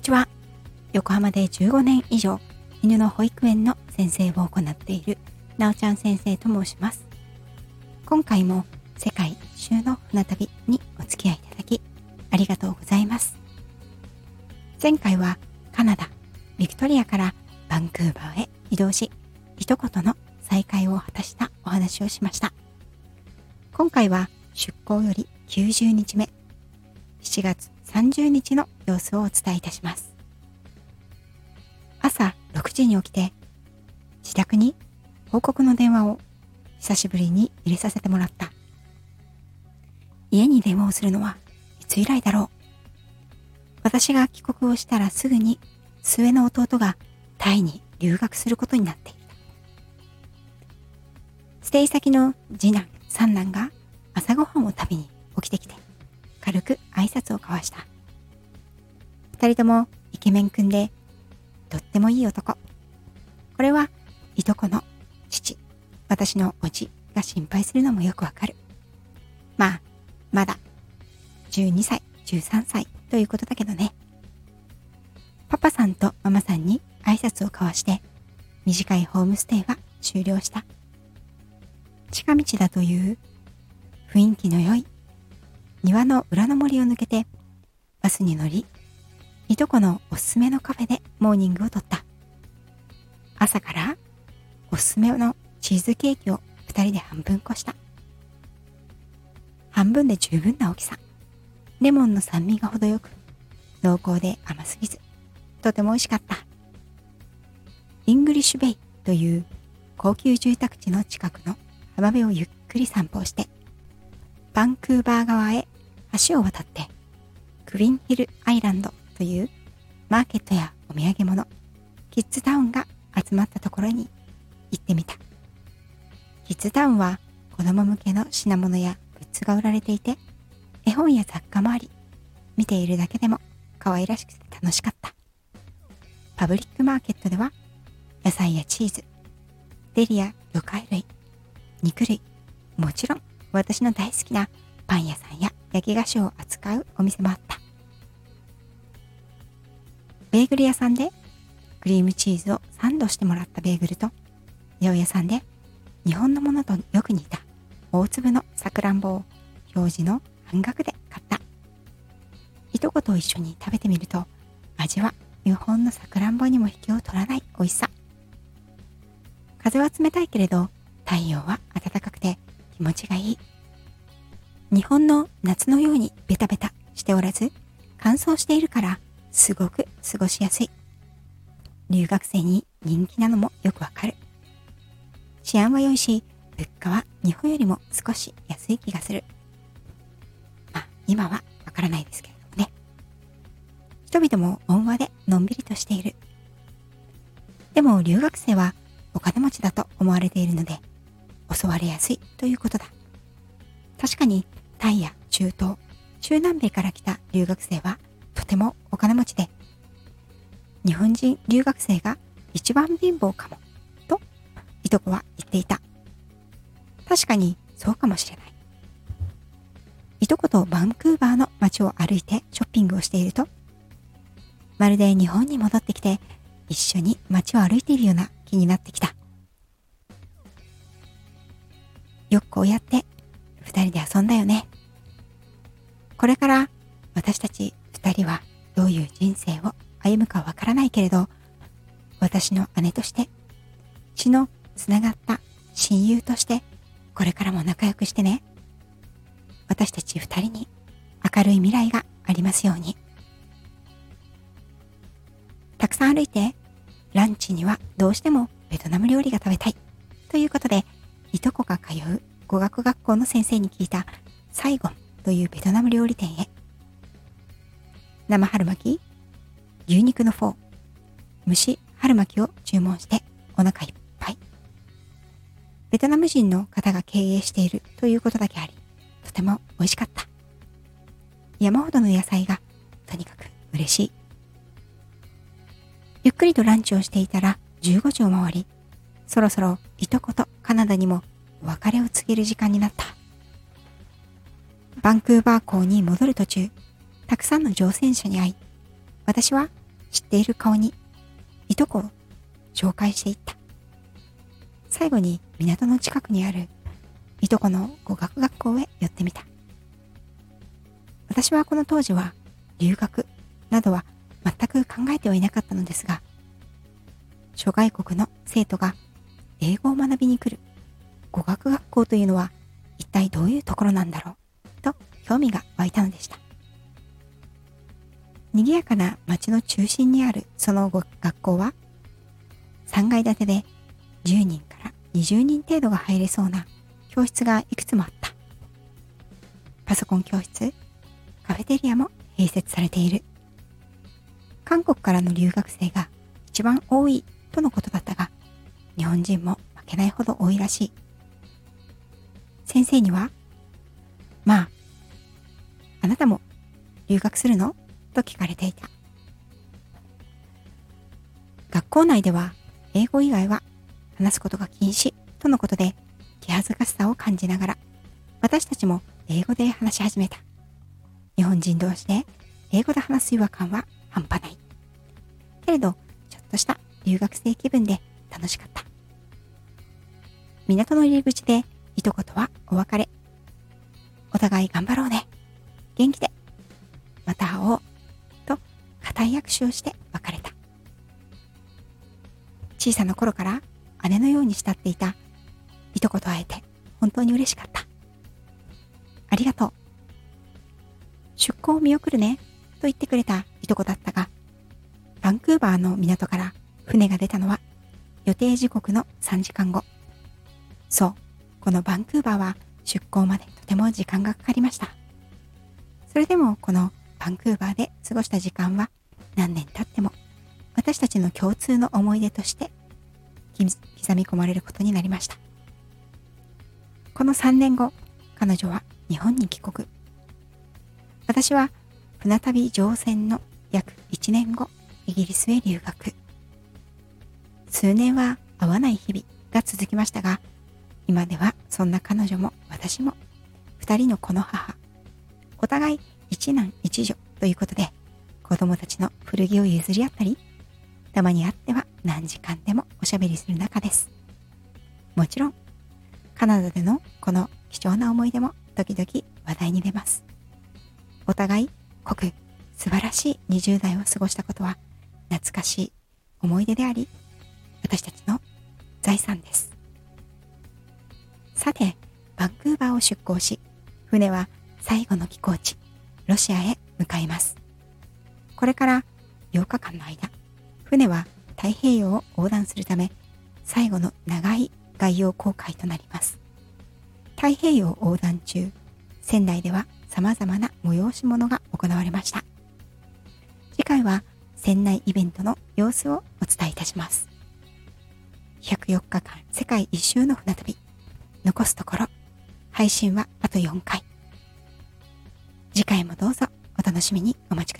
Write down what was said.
にちは。横浜で15年以上、犬の保育園の先生を行っている、なおちゃん先生と申します。今回も世界一周の船旅にお付き合いいただき、ありがとうございます。前回はカナダ、ビクトリアからバンクーバーへ移動し、一言の再会を果たしたお話をしました。今回は出港より90日目、7月30日の様子をお伝えいたします。朝6時に起きて、自宅に報告の電話を久しぶりに入れさせてもらった。家に電話をするのはいつ以来だろう。私が帰国をしたらすぐに末の弟がタイに留学することになっていた。ステイ先の次男、三男が朝ごはんを食べに起きてきて、軽く挨拶を交わした。二人ともイケメンくんで、とってもいい男。これは、いとこの父、私のおじが心配するのもよくわかる。まあ、まだ、12歳、13歳ということだけどね。パパさんとママさんに挨拶を交わして、短いホームステイは終了した。近道だという雰囲気の良い庭の裏の森を抜けてバスに乗り、いとこのおすすめのカフェでモーニングをとった。朝からおすすめのチーズケーキを二人で半分こした。半分で十分な大きさ。レモンの酸味が程よく、濃厚で甘すぎず、とても美味しかった。イングリッシュベイという高級住宅地の近くの浜辺をゆっくり散歩して、バンクーバー側へ橋を渡って、グランビルアイランドというマーケットやお土産物、キッズタウンが集まったところに行ってみた。キッズタウンは子供向けの品物やグッズが売られていて、絵本や雑貨もあり、見ているだけでも可愛らしくて楽しかった。パブリックマーケットでは、野菜やチーズ、デリや魚介類、肉類、もちろん私の大好きなパン屋さんや焼き菓子を扱うお店もあった。ベーグル屋さんでクリームチーズをサンドしてもらったベーグルと、八百屋さんで日本のものとよく似た大粒のさくらんぼを表示の半額で買った。いとこと一緒に食べてみると、味は日本のさくらんぼにも引けを取らない美味しさ。風は冷たいけれど、太陽は暖かくて気持ちがいい。日本の夏のようにベタベタしておらず、乾燥しているからすごく過ごしやすい。留学生に人気なのもよくわかる。治安は良いし、物価は日本よりも少し安い気がする。まあ、今はわからないですけれどもね。人々も温和でのんびりとしている。でも留学生はお金持ちだと思われているので、襲われやすいということだ。確かにタイや中東、中南米から来た留学生はとてもお金持ちで、日本人留学生が一番貧乏かも、といとこは言っていた。確かにそうかもしれない。いとことバンクーバーの街を歩いてショッピングをしていると、まるで日本に戻ってきて一緒に街を歩いているような気になってきた。よくこうやって二人で遊んだよね。これから私たち二人はどういう人生を歩むかわからないけれど、私の姉として、血のつながった親友として、これからも仲良くしてね。私たち二人に明るい未来がありますように。たくさん歩いて、ランチにはどうしてもベトナム料理が食べたい。ということで、いとこが通う語学学校の先生に聞いたサイゴンというベトナム料理店へ。生春巻き、牛肉のフォー、蒸し春巻きを注文してお腹いっぱい。ベトナム人の方が経営しているということだけあり、とても美味しかった。山ほどの野菜がとにかく嬉しい。ゆっくりとランチをしていたら15時を回り、そろそろいとことカナダにもお別れを告げる時間になった。バンクーバー港に戻る途中、たくさんの乗船者に会い、私は知っている顔にいとこを紹介していった。最後に港の近くにあるいとこの語学学校へ寄ってみた。私はこの当時は留学などは全く考えてはいなかったのですが、諸外国の生徒が英語を学びに来る語学学校というのは一体どういうところなんだろうと興味が湧いたのでした。賑やかな街の中心にあるその学校は3階建てで10人から20人程度が入れそうな教室がいくつもあった。パソコン教室、カフェテリアも併設されている。韓国からの留学生が一番多いとのことだったが、日本人も負けないほど多いらしい。先生には、まあ、あなたも留学するの？と聞かれていた。学校内では英語以外は話すことが禁止とのことで気恥ずかしさを感じながら私たちも英語で話し始めた。日本人同士で英語で話す違和感は半端ない。けれど、ちょっとした留学生気分で楽しかった。港の入り口でいとことはお別れ。お互い頑張ろうね。元気で。また会おう。と固い握手をして別れた。小さな頃から姉のように慕っていたいとこと会えて本当に嬉しかった。ありがとう。出港を見送るね。と言ってくれたいとこだったが、バンクーバーの港から船が出たのは予定時刻の3時間後。そう、このバンクーバーは出港までとても時間がかかりました。それでもこのバンクーバーで過ごした時間は何年経っても私たちの共通の思い出として刻み込まれることになりました。この3年後、彼女は日本に帰国。私は船旅乗船の約1年後、イギリスへ留学。数年は会わない日々が続きましたが、今ではそんな彼女も私も二人の子の母、お互い一男一女ということで、子供たちの古着を譲り合ったり、たまに会っては何時間でもおしゃべりする仲です。もちろん、カナダでのこの貴重な思い出も時々話題に出ます。お互い濃く素晴らしい20代を過ごしたことは懐かしい思い出であり、私たちの財産です。さて、バンクーバーを出港し、船は最後の寄港地、ロシアへ向かいます。これから8日間の間、船は太平洋を横断するため、最後の長い外洋航海となります。太平洋横断中、仙台では様々な催し物が行われました。次回は船内イベントの様子をお伝えいたします。104日間世界一周の船旅。残すところ、配信はあと4回。次回もどうぞお楽しみにお待ちください。